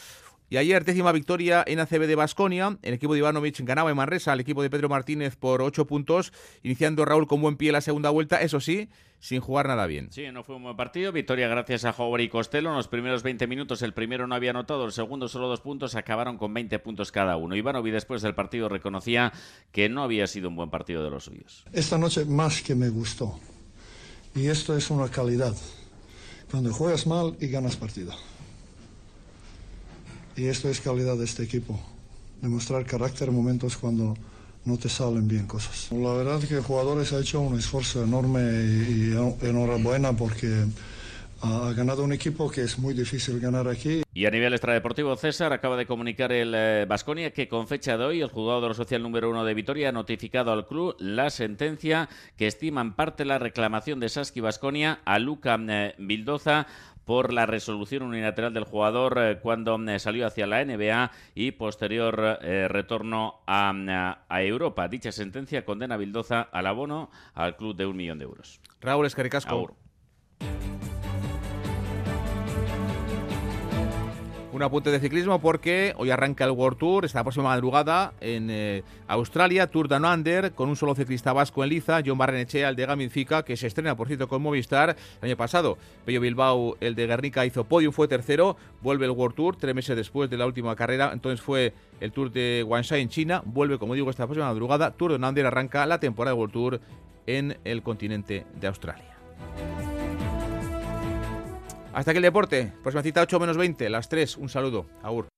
Y ayer, décima victoria en ACB de Basconia. El equipo de Ivanovic ganaba en Manresa al equipo de Pedro Martínez por ocho puntos, iniciando Raúl con buen pie la segunda vuelta, eso sí, sin jugar nada bien. Sí, no fue un buen partido. Victoria gracias a Jover y Costello. En los primeros 20 minutos, el primero no había anotado, el segundo solo dos puntos, acabaron con 20 puntos cada uno. Ivanovic después del partido reconocía que no había sido un buen partido de los suyos. Esta noche más que me gustó. Y esto es una calidad. Cuando juegas mal y ganas partido. Y esto es calidad de este equipo. Demostrar carácter en momentos cuando no te salen bien cosas. La verdad que el jugadores ha hecho un esfuerzo enorme y, y enhorabuena porque ha ganado un equipo que es muy difícil ganar aquí. Y a nivel extradeportivo, César acaba de comunicar el Vasconia que con fecha de hoy el jugador social número uno de Vitoria ha notificado al club la sentencia que estima en parte la reclamación de Saski Vasconia a Luca eh, Vildoza por la resolución unilateral del jugador eh, cuando eh, salió hacia la NBA y posterior retorno a, Europa. Dicha sentencia condena a Bildoza al abono al club de un millón de euros. Raúl Escaricasco. Un apunte de ciclismo porque hoy arranca el World Tour, esta próxima madrugada en eh, Australia, Tour de Under, con un solo ciclista vasco en liza, John Barrenechea, el de Gaminfica, que se estrena, por cierto, con Movistar el año pasado. Pello Bilbao, el de Guernica, hizo podium, fue tercero, vuelve el World Tour tres meses después de la última carrera, entonces fue el Tour de Guangxi en China, vuelve, como digo, esta próxima madrugada, Tour de Under arranca la temporada de World Tour en el continente de Australia. Hasta aquí el deporte. Próxima cita 8 menos 20, las 3. Un saludo. Agur.